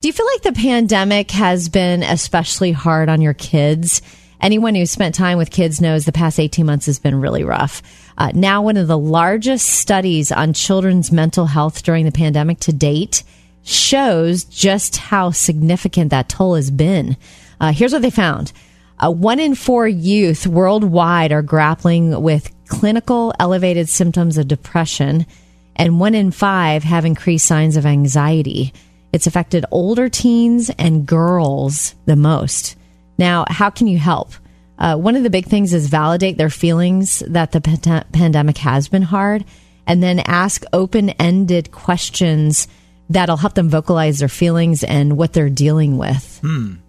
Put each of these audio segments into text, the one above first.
Do you feel like the pandemic has been especially hard on your kids? Anyone who's spent time with kids knows the past 18 months has been really rough. Uh, now, one of the largest studies on children's mental health during the pandemic to date shows just how significant that toll has been. Uh, here's what they found uh, one in four youth worldwide are grappling with clinical elevated symptoms of depression, and one in five have increased signs of anxiety. It's affected older teens and girls the most. Now, how can you help? Uh, one of the big things is validate their feelings that the pan- pandemic has been hard, and then ask open ended questions that'll help them vocalize their feelings and what they're dealing with.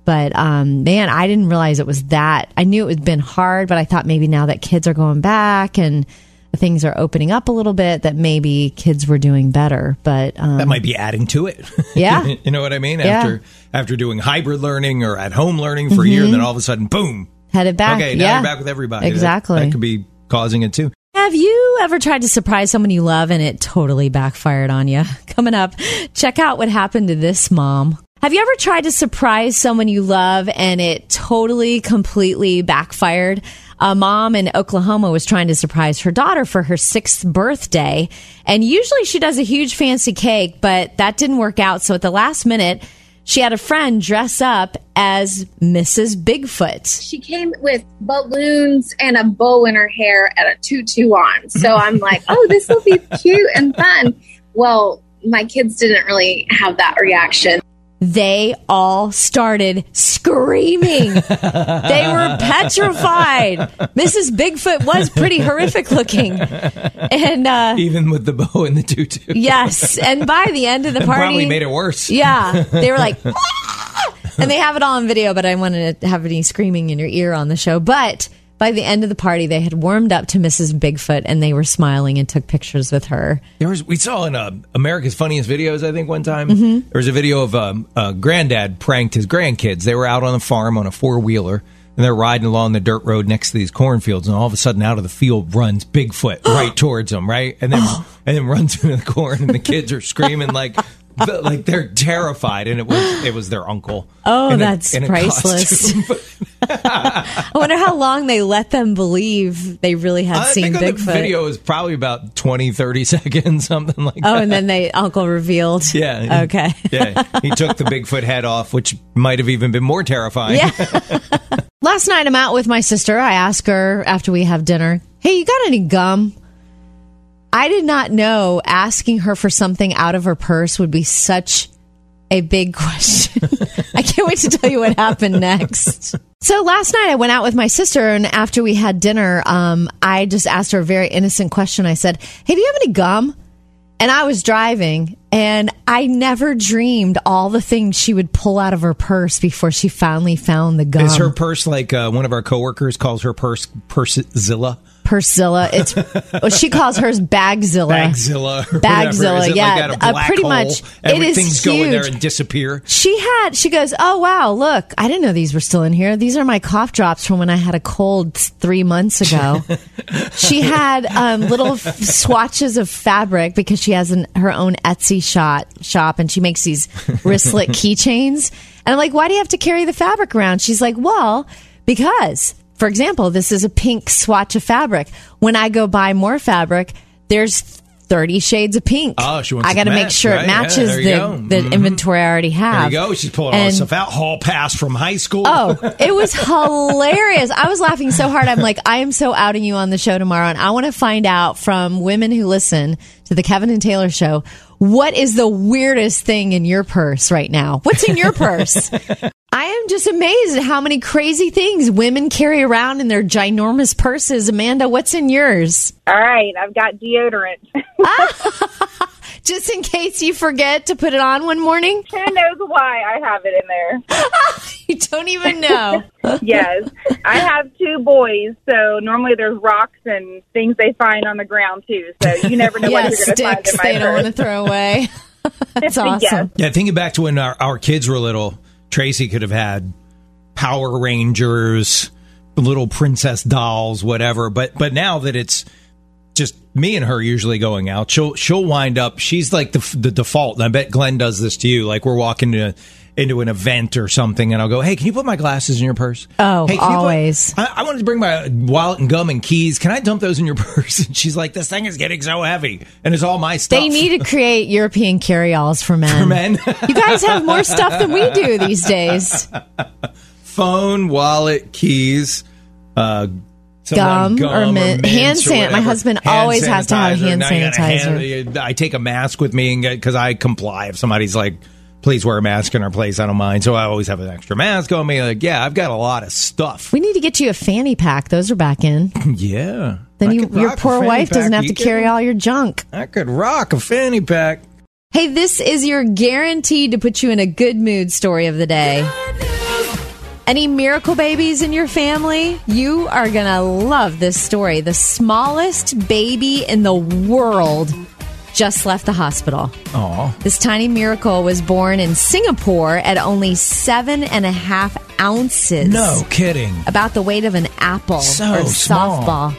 But um, man, I didn't realize it was that. I knew it had been hard, but I thought maybe now that kids are going back and things are opening up a little bit, that maybe kids were doing better. But um, that might be adding to it. Yeah. you know what I mean? Yeah. After after doing hybrid learning or at home learning for a year, and then all of a sudden, boom, headed back. okay, now yeah. you're back with everybody. That- Exactly. That, could be causing it too. Have you ever tried to surprise someone you love and it totally backfired on you? Coming up, check out what happened to this mom. Have you ever tried to surprise someone you love and it totally, completely backfired? A mom in Oklahoma was trying to surprise her daughter for her sixth birthday. And usually she does a huge fancy cake, but that didn't work out. So at the last minute, she had a friend dress up as Mrs. Bigfoot. she came with balloons and a bow in her hair and a tutu on. So I'm like, oh, this will be cute and fun. Well, my kids didn't really have that reaction. They all started screaming. they were petrified. Mrs. Bigfoot was pretty horrific looking. And uh, Even with the bow and the tutu. yes, and by the end of the party, probably made it worse. Yeah, they were like, "Ah!" and they have it all on video, but I wanted to have any screaming in your ear on the show. But by the end of the party, they had warmed up to Mrs. Bigfoot and they were smiling and took pictures with her. There was we saw in uh, America's Funniest Videos, I think one time Mm-hmm. there was a video of um, uh, granddad pranked his grandkids. They were out on a farm on a four wheeler. And they're riding along the dirt road next to these cornfields, and all of a sudden, out of the field runs Bigfoot right towards them, right, and then and then runs into the corn, and the kids are screaming like the- like they're terrified, and it was it was their uncle. Oh, in a- that's in a priceless. I wonder how long they let them believe they really had I seen think on the Bigfoot. video is probably about 20, 30 seconds, something like oh, that. Oh, that. and then they uncle revealed. Yeah. Okay. yeah. He took the Bigfoot head off, which might have even been more terrifying. Yeah. Last night I'm out with my sister. I ask her after we have dinner, "Hey, you got any gum?" I did not know asking her for something out of her purse would be such a big question. I can't wait to tell you what happened next. So last night I went out with my sister, and after we had dinner, um, I just asked her a very innocent question. I said, "Hey, do you have any gum?" And I was driving, and I never dreamed all the things she would pull out of her purse before she finally found the gum. Is her purse like uh, one of our coworkers calls her purse Pursezilla? Pursilla. It's well, she calls hers Bagzilla. Bagzilla. Bagzilla. Yeah. Like Uh, pretty hole? much. It is Everything's go in there and disappear. She had. She goes, "Oh wow, look! I didn't know these were still in here. These are my cough drops from when I had a cold three months ago." she had um, little f- swatches of fabric because she has an, her own Etsy shop shop, and she makes these wristlet keychains. And I'm like, "Why do you have to carry the fabric around?" She's like, "Well, because." For example, this is a pink swatch of fabric. When I go buy more fabric, there's 30 shades of pink. Oh, she wants I got to make sure right? it matches you the, the Mhm. inventory I already have. There you go. She's pulling all And- this stuff out. Hall pass from high school. Oh, it was hilarious. I was laughing so hard. I'm like, I am so outing you on the show tomorrow. And I want to find out from women who listen to the Kevin and Taylor show what is the weirdest thing in your purse right now? What's in your purse? I am just amazed at how many crazy things women carry around in their ginormous purses. Amanda, what's in yours? All right, I've got deodorant. Just in case you forget to put it on one morning? Who knows why I have it in there? You don't even know. yes. I have two boys, so normally there's rocks and things they find on the ground too. So you never know yeah, what you're going to find sticks in my they don't want to throw away. That's awesome. Yes. Yeah, thinking back to when our, our kids were little, Tracy could have had Power Rangers, little princess dolls, whatever. But but now that it's just me and her usually going out, she'll she'll wind up. She's like the the default, and I bet Glenn does this to you. Like we're walking to. Into an event or something, and I'll go, "Hey, can you put my glasses in your purse?" Oh, hey, you put- always. I, I wanted to bring my wallet and gum and keys. Can I dump those in your purse? And she's like, "This thing is getting so heavy, and it's all my stuff." They need to create European carry-alls for men. for men. You guys have more stuff than we do these days. phone, wallet, keys, uh, some Gum or mint- hand sanitizer. my husband Hand always has to have sanitizer. hand Now you gotta sanitizer. hand- I take a mask with me because I comply. If somebody's like, "Please wear a mask in our place," I don't mind. So I always have an extra mask on me. Like, yeah, I've got a lot of stuff. We need to get you a fanny pack. Those are back in. yeah. Then you, your poor wife doesn't have You to get carry all your junk. I could rock a fanny pack. Hey, this is your guaranteed to put you in a good mood story of the day. Any miracle babies in your family? You are going to love this story. The smallest baby in the world just left the hospital. Aw. This tiny miracle was born in Singapore at only seven and a half ounces. No kidding. About the weight of an apple So or small. softball.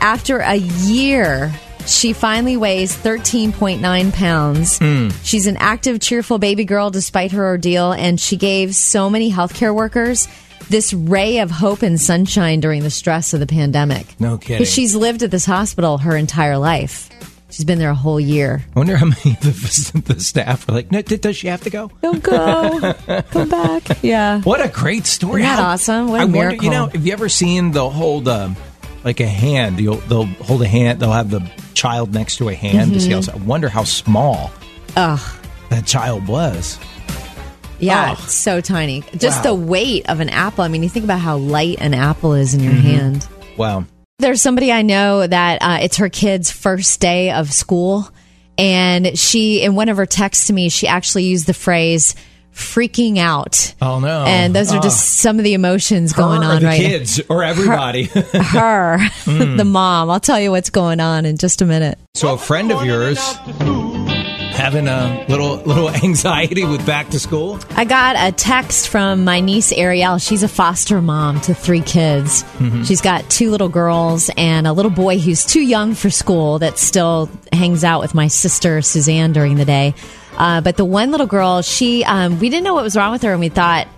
After a year, she finally weighs 13.9 pounds. Hmm. She's an active, cheerful baby girl despite her ordeal, and she gave so many healthcare workers this ray of hope and sunshine during the stress of the pandemic. No kidding. Because she's lived at this hospital her entire life. She's been there a whole year. I wonder how many of the, the staff are like, no, d- does she have to go? Don't go. Come back. Yeah. What a great story! Isn't that How- awesome? What a I wonder, miracle. you know, have you ever seen the whole... um, like a hand? You'll they'll hold a hand. They'll have the child next to a hand to see how. I wonder how small Mm-hmm. Ugh. that child was. Yeah, Oh. so tiny. Just Wow. the weight of an apple. I mean, you think about how light an apple is in your Mm-hmm. hand. Wow. There's somebody I know that uh, it's her kid's first day of school. And she, in one of her texts to me, she actually used the phrase freaking out. Oh no! And those are Oh. just some of the emotions going Her or on the right kids or everybody. Her, Hmm. the mom. I'll tell you what's going on in just a minute. so a friend of yours having a little little anxiety with back to school. I got a text from my niece Ariel. She's a foster mom to three kids. She's got two little girls and a little boy who's too young for school that still hangs out with my sister Suzanne during the day. Uh, but the one little girl, she um, we didn't know what was wrong with her, and we thought.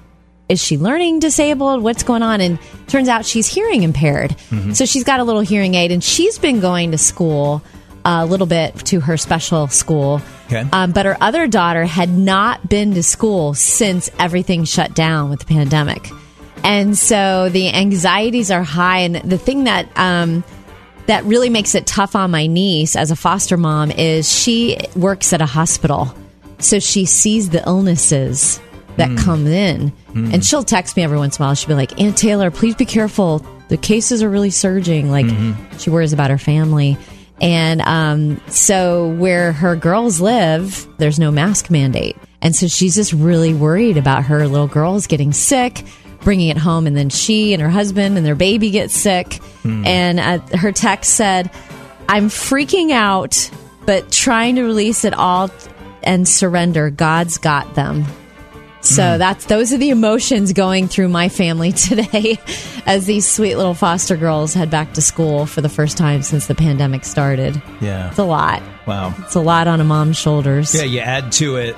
Is she learning disabled? What's going on? And turns out she's hearing impaired. So she's got a little hearing aid, and she's been going to school a little bit to her special school. Okay. Um, but her other daughter had not been to school since everything shut down with the pandemic. And so the anxieties are high. And the thing that, um, that really makes it tough on my niece as a foster mom is she works at a hospital. So she sees the illnesses that come in. And she'll text me every once in a while. She'll be like, Aunt Taylor, please be careful. The cases are really surging. Like she worries about her family. And um, so, where her girls live, there's no mask mandate. And so, she's just really worried about her little girls getting sick, bringing it home, and then she and her husband and their baby get sick. And uh, her text said, I'm freaking out, but trying to release it all and surrender. God's got them. So hmm. that's those are the emotions going through my family today as these sweet little foster girls head back to school for the first time since the pandemic started. Yeah. It's a lot. Wow. It's a lot on a mom's shoulders. Yeah, you add to it.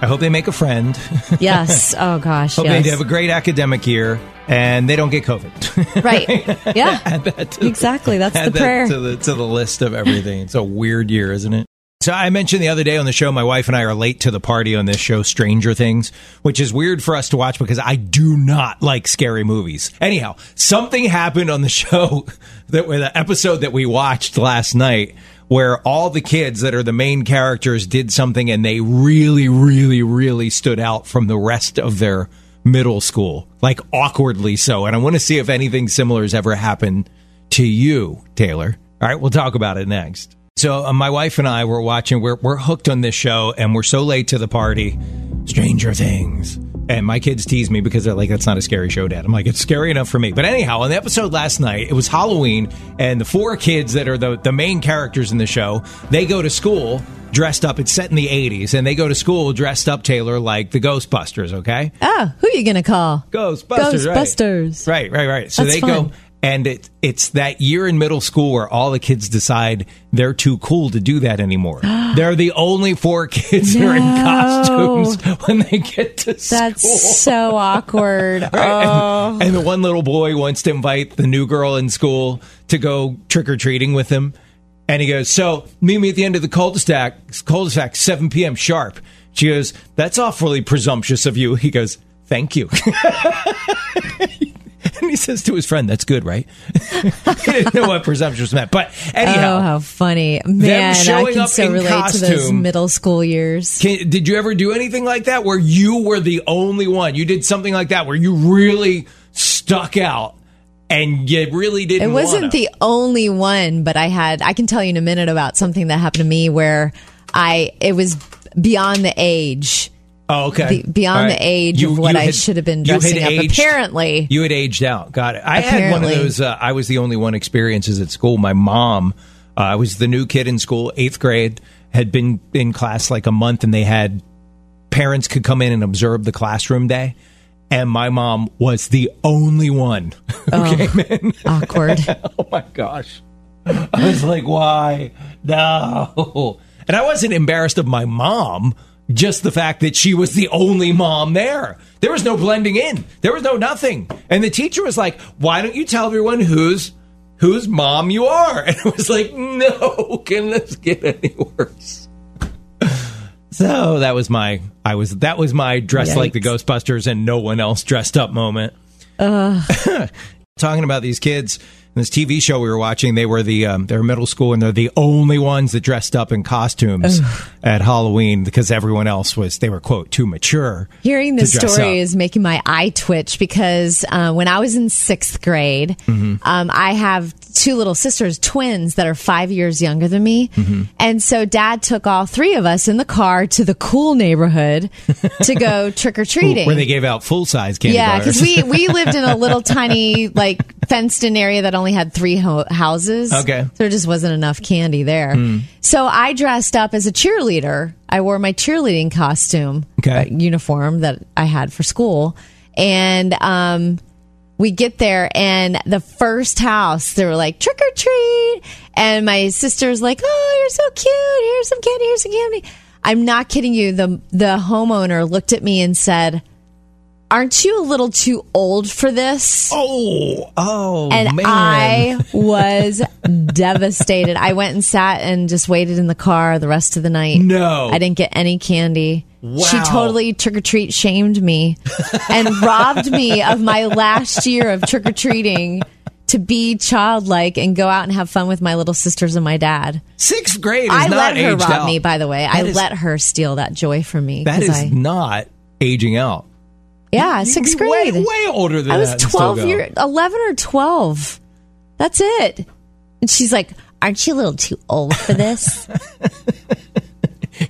I hope they make a friend. Yes. Oh gosh. hope yes. they have a great academic year and they don't get COVID. right. Yeah. add that Exactly. That's the that prayer. to the to the list of everything. It's a weird year, isn't it? So I mentioned the other day on the show, my wife and I are late to the party on this show, Stranger Things, which is weird for us to watch because I do not like scary movies. Anyhow, something happened on the show that with the episode that we watched last night where all the kids that are the main characters did something and they really, really, really stood out from the rest of their middle school, like awkwardly so. And I want to see if anything similar has ever happened to you, Taylor. All right, we'll talk about it next. So uh, my wife and I were watching. We're we're hooked on this show, and we're so late to the party. Stranger Things, and my kids tease me because they're like, "That's not a scary show, Dad." I'm like, "It's scary enough for me." But anyhow, on the episode last night, it was Halloween, and the four kids that are the the main characters in the show, they go to school dressed up. It's set in the 80s, and they go to school dressed up, Taylor, like the Ghostbusters. Okay, Ah, who are you going to call? Ghostbusters. right. Right, right, right. So That's they fun. go, and it, it's that year in middle school where all the kids decide they're too cool to do that anymore. they're the only four kids who are in No. costumes when they get to school. That's school. so awkward. Right? Oh. And, and the one little boy wants to invite the new girl in school to go trick or treating with him. And he goes, So, meet me at the end of the cul de sac, cul de sac, 7 p.m. sharp. She goes, That's awfully presumptuous of you. He goes, Thank you. and he says to his friend, That's good, right? he didn't know what presumptuous meant. But anyhow, Oh, how funny. Man, I can up so in relate to those middle school years. Can, did you ever do anything like that where you were the only one? You did something like that where you really stuck out and you really didn't. It wasn't the only one, but I had, I can tell you in a minute about something that happened to me where I, it was beyond the age. Oh, okay. Be- beyond All the age of what I should have been dressing up. aged- Apparently. you had aged out. Got it. I had one of those. Uh, I was the only one experiences at school. My mom, uh, I was the new kid in school, eighth grade, had been in class like a month, and they had parents could come in and observe the classroom day. And my mom was the only one who came in. Awkward. Oh my gosh. I was like, why? No. And I wasn't embarrassed of my mom, just the fact that she was the only mom there. There was no blending in. There was no nothing. And the teacher was like, why don't you tell everyone whose whose mom you are? And it was like, no, can this get any worse? So that was my I was that was my dress like the Ghostbusters and no one else dressed up moment talking about these kids this TV show we were watching. They were the um, they're middle school and they're the only ones that dressed up in costumes at Halloween because everyone else was they were quote too mature. Hearing this story up. is making my eye twitch because uh, when I was in sixth grade, Mm-hmm. um, I have two little sisters, twins that are five years younger than me. Mm-hmm. And so dad took all three of us in the car to the cool neighborhood to go trick or treating. where they gave out full size candy Yeah, because we, we lived in a little tiny, like, fenced in area that only had three ho- houses. Okay. So there just wasn't enough candy there. So I dressed up as a cheerleader. I wore my cheerleading costume, Okay. uh, uniform that I had for school. And, um, we get there and the first house they were like trick or treat and my sister's like oh you're so cute here's some candy here's some candy i'm not kidding you the the homeowner looked at me and said aren't you a little too old for this oh oh and man. I was devastated. I went and sat and just waited in the car the rest of the night. No. I didn't get any candy. She totally trick or treat shamed me and robbed me of my last year of trick or treating to be childlike and go out and have fun with my little sisters and my dad. sixth grade is I not let her aged rob out. me, by the way. I That is- let her steal that joy from me. That is I, not aging out. yeah, You'd sixth be way- grade. way, older than I was that 12 go. year 11 or 12. That's it. And she's like, "Aren't you a little too old for this?"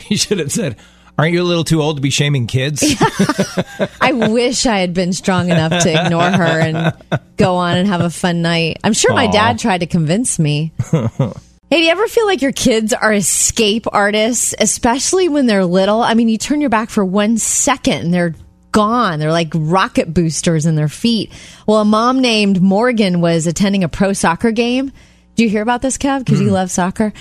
You should have said, "Aren't you a little too old to be shaming kids?" I wish I had been strong enough to ignore her and go on and have a fun night. I'm sure my dad tried to convince me. Hey, do you ever feel like your kids are escape artists, especially when they're little? I mean, you turn your back for one second and they're gone. They're like rocket boosters in their feet. Well, a mom named Morgan was attending a pro soccer game. Do you hear about this, Kev? Because you hmm. love soccer.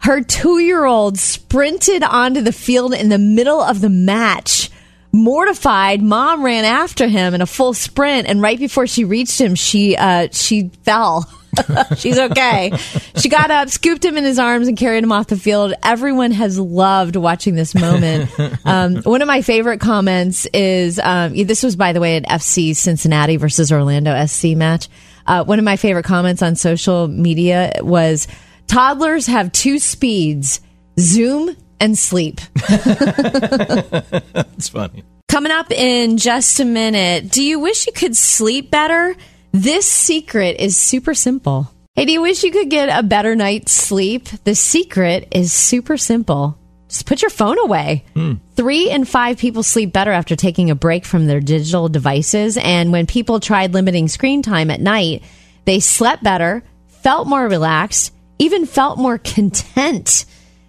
Her two year old sprinted onto the field in the middle of the match. Mortified, mom ran after him in a full sprint, and right before she reached him, she uh, she fell. She's okay. She got up, scooped him in his arms, and carried him off the field. Everyone has loved watching this moment. Um, one of my favorite comments is um, this was, by the way, an FC Cincinnati versus Orlando SC match. Uh, one of my favorite comments on social media was toddlers have two speeds zoom and sleep. it's funny. Coming up in just a minute, do you wish you could sleep better? This secret is super simple. Hey, do you wish you could get a better night's sleep? The secret is super simple. Just put your phone away. Hmm. Three in five people sleep better after taking a break from their digital devices. And when people tried limiting screen time at night, they slept better, felt more relaxed, even felt more content.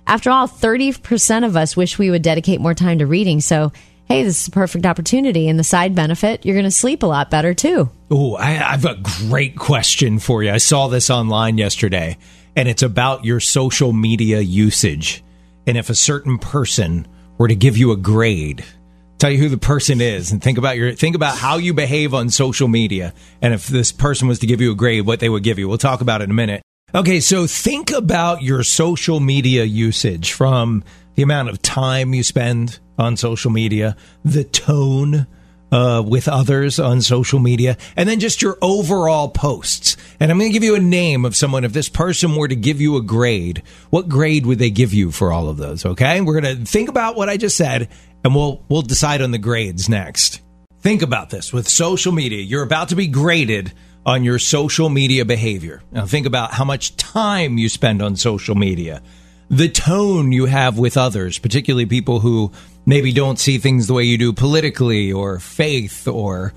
After all, 30% of us wish we would dedicate more time to reading. So, hey, this is a perfect opportunity. And the side benefit, you're going to sleep a lot better too. Oh, I, have a great question for you. I saw this online yesterday, and it's about your social media usage. And if a certain person were to give you a grade, tell you who the person is, and think about your think about how you behave on social media, and if this person was to give you a grade, what they would give you. We'll talk about it in a minute. Okay, so think about your social media usage from the amount of time you spend on social media, the tone uh, with others on social media, and then just your overall posts. And I'm going to give you a name of someone. If this person were to give you a grade, what grade would they give you for all of those? Okay, we're going to think about what I just said, and we'll we'll decide on the grades next. Think about this with social media. You're about to be graded on your social media behavior. Now, think about how much time you spend on social media, the tone you have with others, particularly people who maybe don't see things the way you do politically or faith or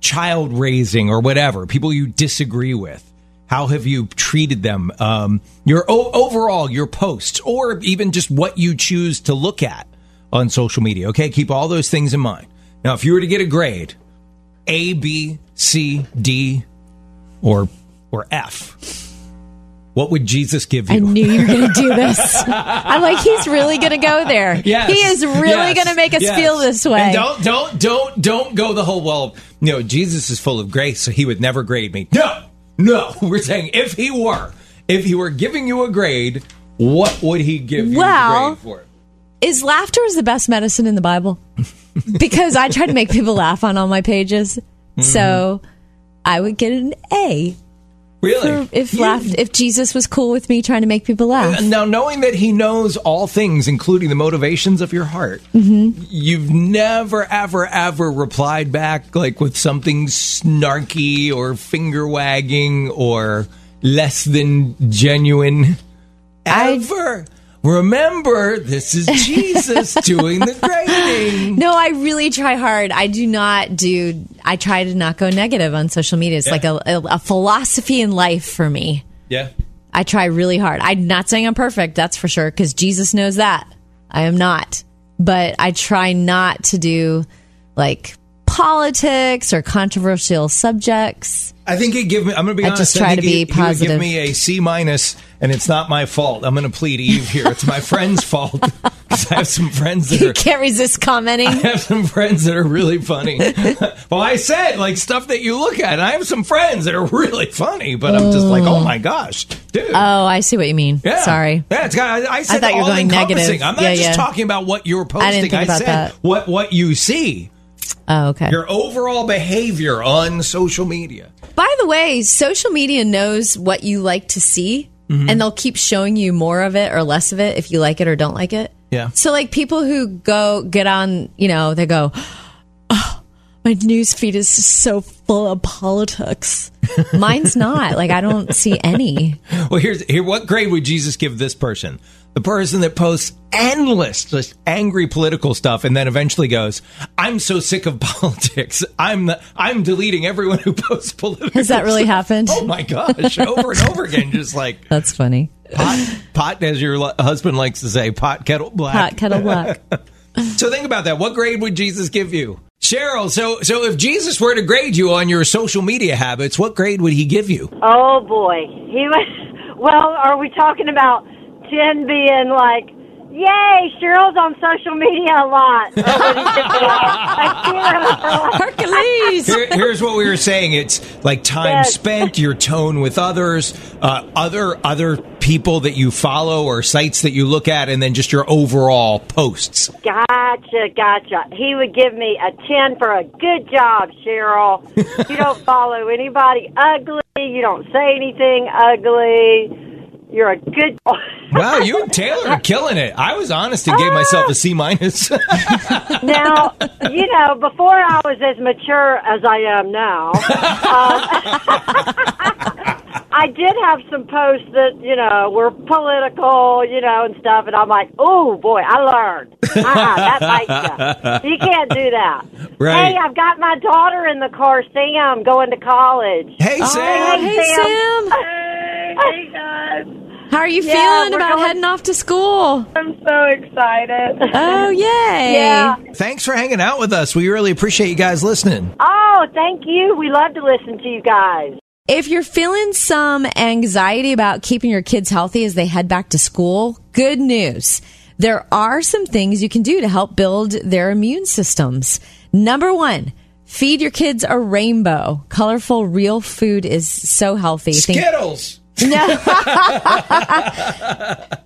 child raising or whatever, people you disagree with. How have you treated them? Um, your overall, your posts, or even just what you choose to look at on social media. Okay, keep all those things in mind. Now, if you were to get a grade, A, B, C, D, or or F, what would Jesus give you? I knew you were going to do this. I'm like, he's really going to go there. Yes. He is really Yes. going to make us Yes. feel this way. And don't don't don't don't go the whole well. You know, Jesus is full of grace, so he would never grade me. No, no. We're saying if he were, if he were giving you a grade, what would he give you Well- grade for? Is laughter is the best medicine in the Bible? because I try to make people laugh on all my pages. Mm-hmm. I would get an A Really? if You- laugh if Jesus was cool with me trying to make people laugh. Now, knowing that he knows all things, including the motivations of your heart, Mm-hmm. you've never, ever, ever replied back like with something snarky or finger wagging or less than genuine. I- Ever. Remember, this is Jesus doing the grading. No, I really try hard. I do not do. I try to not go negative on social media. It's Yeah. like a, a, a philosophy in life for me. Yeah. I try really hard. I'm not saying I'm perfect, that's for sure, because Jesus knows that. I am not. But I try not to do like politics or controversial subjects. I think it give me. I'm going to be I honest. just I try think to be he- he would positive. give me a C minus, and it's not my fault. I'm going to plead Eve here. It's my friend's fault because I have some friends that You are. can't resist commenting. I have some friends that are really funny. well, I said like stuff that you look at. And I have some friends that are really funny, but I'm just like, oh my gosh, dude. Oh, I see what you mean. yeah. Sorry. Yeah, it's got. I said thought you were all going negative. I'm not Yeah, just yeah. talking about what you're posting. I didn't think about said that. what what you see, Oh, okay. your overall behavior on social media. By the way, social media knows what you like to see, Mm-hmm. and they'll keep showing you more of it or less of it if you like it or don't like it. Yeah. So, like people who go get on, you know, they go, "Oh, my news feed is so full of politics." Mine's not. Like I don't see any. Well, here's here. What grade would Jesus give this person? The person that posts endless, just angry political stuff, and then eventually goes, "I'm so sick of politics. I'm the, I'm deleting everyone who posts political." Has that really stuff." happened? Oh my gosh! Over and over again, just like That's funny. pot, pot, as your lu- husband likes to say, pot kettle black. Hot kettle black. So think about that. What grade would Jesus give you? Cheryl, so so if Jesus were to grade you on your social media habits, what grade would he give you? Oh boy, he was. Well, are we talking about ten being like, "Yay, Cheryl's on social media a lot"? Or would he just be like, a zero for like, Hercules. Here, here's what we were saying. It's like time Yes. spent, your tone with others, uh, other other people that you follow or sites that you look at, and then just your overall posts. Gotcha, gotcha. He would give me a 10 for a good job, Cheryl. you don't follow anybody ugly. You don't say anything ugly. You're a good. Wow, you and Taylor are killing it. I was honest and gave myself a C minus. now, you know, before I was as mature as I am now, um, I did have some posts that you know were political, you know, and stuff, and I'm like, oh boy, I learned. Uh-uh, that bites you. You can't do that. Right. Hey, I've got my daughter in the car, Sam, going to college. Hey, Oh, Sam. hey, Sam. Hey, hey guys. How are you Yeah, feeling about going- heading off to school? I'm so excited. Oh, yay. Yeah. Thanks for hanging out with us. We really appreciate you guys listening. Oh, thank you. We love to listen to you guys. If you're feeling some anxiety about keeping your kids healthy as they head back to school, good news. There are some things you can do to help build their immune systems. Number one, feed your kids a rainbow. Colorful, real food is so healthy. Think- Skittles. No,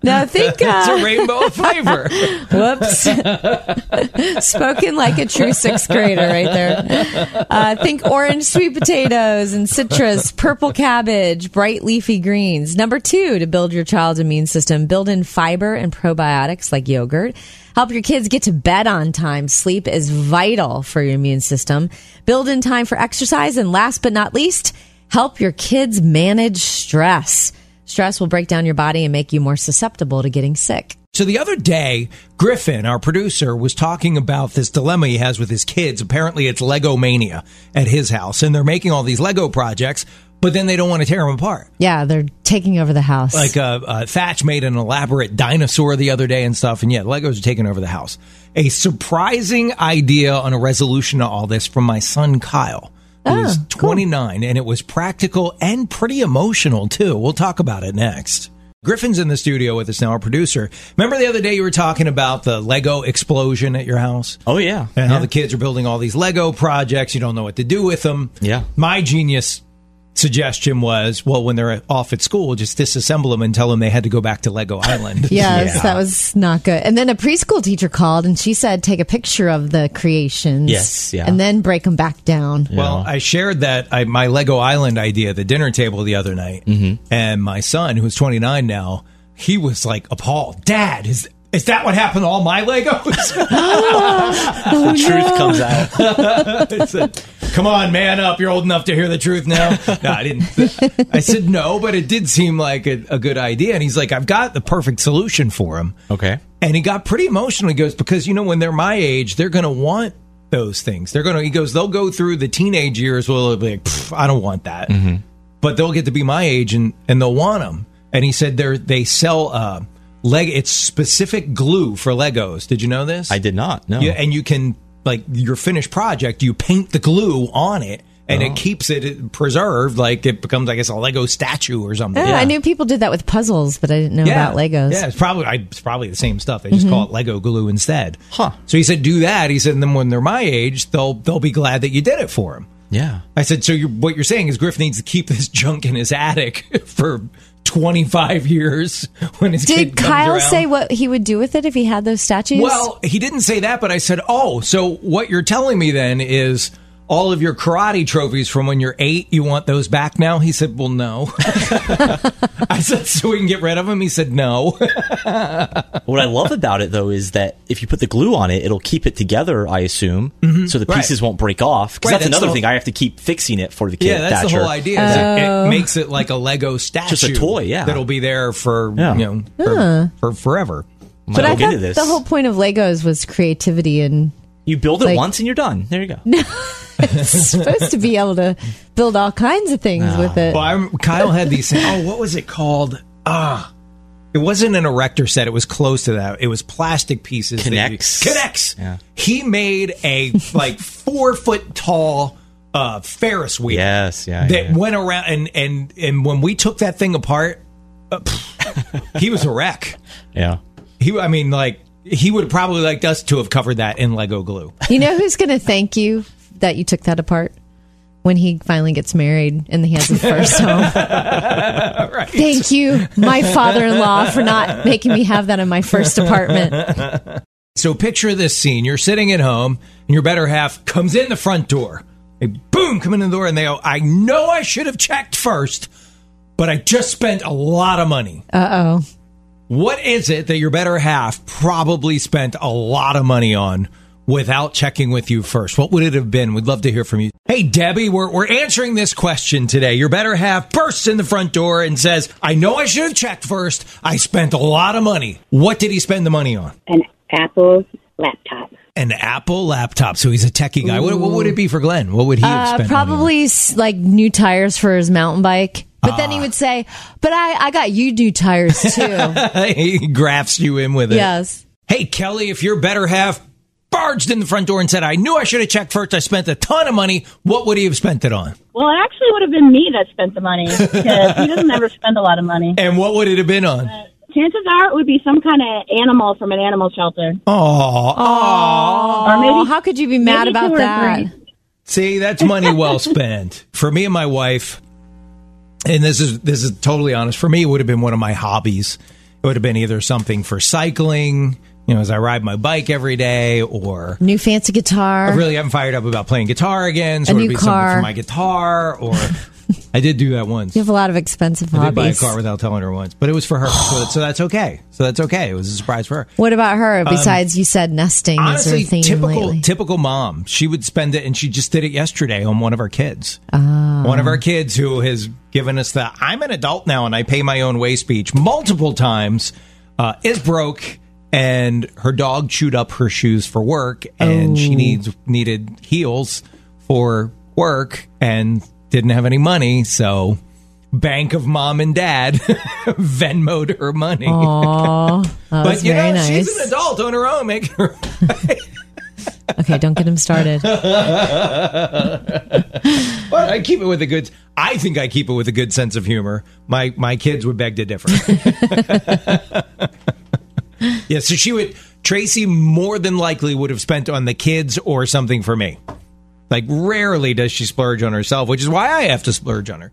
no, think. It's Uh, a rainbow flavor. Whoops. Spoken like a true sixth grader right there. Uh, think orange sweet potatoes and citrus, purple cabbage, bright leafy greens. Number two, to build your child's immune system, build in fiber and probiotics like yogurt. Help your kids get to bed on time. Sleep is vital for your immune system. Build in time for exercise. And last but not least, help your kids manage stress. Stress will break down your body and make you more susceptible to getting sick. So the other day, Griffin, our producer, was talking about this dilemma he has with his kids. Apparently, it's Lego mania at his house, and they're making all these Lego projects, but then they don't want to tear them apart. Yeah, they're taking over the house. Like uh, uh, Thatch made an elaborate dinosaur the other day and stuff, and yeah, Legos are taking over the house. A surprising idea on a resolution to all this from my son Kyle, who's ah, 29, and it was practical and pretty emotional too. We'll talk about it next. Griffin's in the studio with us now, our producer. Remember the other day you were talking about the Lego explosion at your house? Oh yeah, and how the kids are building all these Lego projects. You don't know what to do with them. Yeah. My genius suggestion was, well, when they're off at school, just disassemble them and tell them they had to go back to Lego Island. Yes, Yeah. that was not good. And then a preschool teacher called and she said, take a picture of the creations. Yes, yeah. And then break them back down. Well, I shared that I, my Lego Island idea at the dinner table the other night, Mm-hmm. and my son, who's 29 now, he was like appalled. Dad, is is that what happened to all my Legos? the truth comes out. I said, Come on, man up. You're old enough to hear the truth now. No, I didn't. I said no, but it did seem like a, a good idea. And he's like, I've got the perfect solution for him. Okay. And he got pretty emotional. He goes, because you know, when they're my age, they're going to want those things. They're going to, he goes, they'll go through the teenage years where they'll be like, I don't want that. But they'll get to be my age and, and they'll want them. And he said they're, they sell, uh, leg, it's specific glue for Legos. Did you know this? I did not. No. Yeah, and you can like your finished project, you paint the glue on it, and Oh. it keeps it preserved. Like it becomes, I guess, a Lego statue or something. Yeah, I knew people did that with puzzles, but I didn't know about Legos. Yeah, it's probably I, it's probably the same stuff. They just Mhm. call it Lego glue instead. Huh. So he said, do that. He said, and then when they're my age, they'll they'll be glad that you did it for them. Yeah. I said, so you're, what you're saying is Griff needs to keep this junk in his attic for 25 years when his Did Kyle around. say what he would do with it if he had those statues? Well, he didn't say that, but I said, "Oh, so what you're telling me then is all of your karate trophies from when you're eight, you want those back now?" He said, "Well, no." I said, "So we can get rid of them?" He said, "No." What I love about it though is that if you put the glue on it, it'll keep it together. I assume, Mhm. so the Right. pieces won't break off. Because Right, that's, that's another the- thing. I have to keep fixing it for the kid. yeah, that's the whole idea. is it, it makes it like a Lego statue, Just a toy, yeah. that'll be there for Yeah. you know for, Huh. for forever. but I thought the whole point of Legos was creativity and You build it Like- once and you're done. There you go. it's supposed to be able to build all kinds of things with it. Well, I'm, Kyle had these. Things, Oh, what was it called? Ah, it wasn't an erector set. It was close to that. It was plastic pieces. that you- K'NEX. K'NEX. Yeah. He made a like four foot tall uh, Ferris wheel. Yes. Yeah. that yeah. went around and and and when we took that thing apart, uh, pff, he was a wreck. Yeah. He, I mean, like he would probably liked us to have covered that in Lego glue. You know who's going to thank you that you took that apart? When he finally gets married and he has his first home. right. Thank you, my father in law, for not making me have that in my first apartment. So picture this scene. You're sitting at home and your better half comes in the front door. They boom, come in the door and they go, I know I should have checked first, but I just spent a lot of money. Uh oh. What is it that your better half probably spent a lot of money on without checking with you first? What would it have been? We'd love to hear from you. Hey, Debbie, we're, we're answering this question today. Your better half bursts in the front door and says, I know I should have checked first. I spent a lot of money. What did he spend the money on? An Apple laptop. An Apple laptop. So he's a techie guy. What, what would it be for Glenn? What would he have Uh, spent? money on? probably like new tires for his mountain bike. But then Ah. he would say, "But I, I got you new tires too." he grafts you in with it. yes. Hey, Kelly, if your better half barged in the front door and said, I knew I should have checked first, I spent a ton of money, what would he have spent it on? Well, it actually would have been me that spent the money because he doesn't ever spend a lot of money. And what would it have been on? Uh, chances are it would be some kind of animal from an animal shelter. Oh, Oh, Or maybe- how could you be mad about that? three. See, that's money well spent. For me and my wife, and this is this is totally honest. For me, it would have been one of my hobbies. It would have been either something for cycling, you know, as I ride my bike every day, or New fancy guitar. I really haven't fired up about playing guitar again. So A it would new be something car. for my guitar, or I did do that once. you have a lot of expensive I did buy a car without telling her once, but it was for her, so, so that's okay. So that's okay. It was a surprise for her. What about her? Besides, you said nesting Um, Honestly, is her theme typical lately. typical mom. She would spend it, and she just did it yesterday on one of our kids. Ah. One of our kids who has given us the "I'm an adult now and I pay my own way" speech multiple times uh, is broke, and her dog chewed up her shoes for work, and she Oh. needs needed heels for work, and didn't have any money, so. Bank of mom and dad Venmoed her money. Aw, that but you know, nice. she's an adult on her own. Make her okay, don't get him started. But I keep it with a good. I think I keep it with a good sense of humor. My my kids would beg to differ. yeah, so she would. Tracy more than likely would have spent on the kids or something for me. Like rarely does she splurge on herself, which is why I have to splurge on her.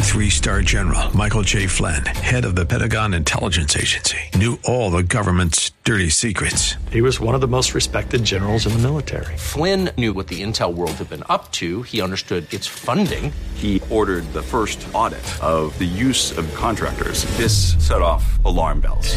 Three star general Michael J. Flynn, head of the Pentagon Intelligence Agency, knew all the government's dirty secrets. He was one of the most respected generals in the military. Flynn knew what the intel world had been up to. He understood its funding. He ordered the first audit of the use of contractors. This set off alarm bells.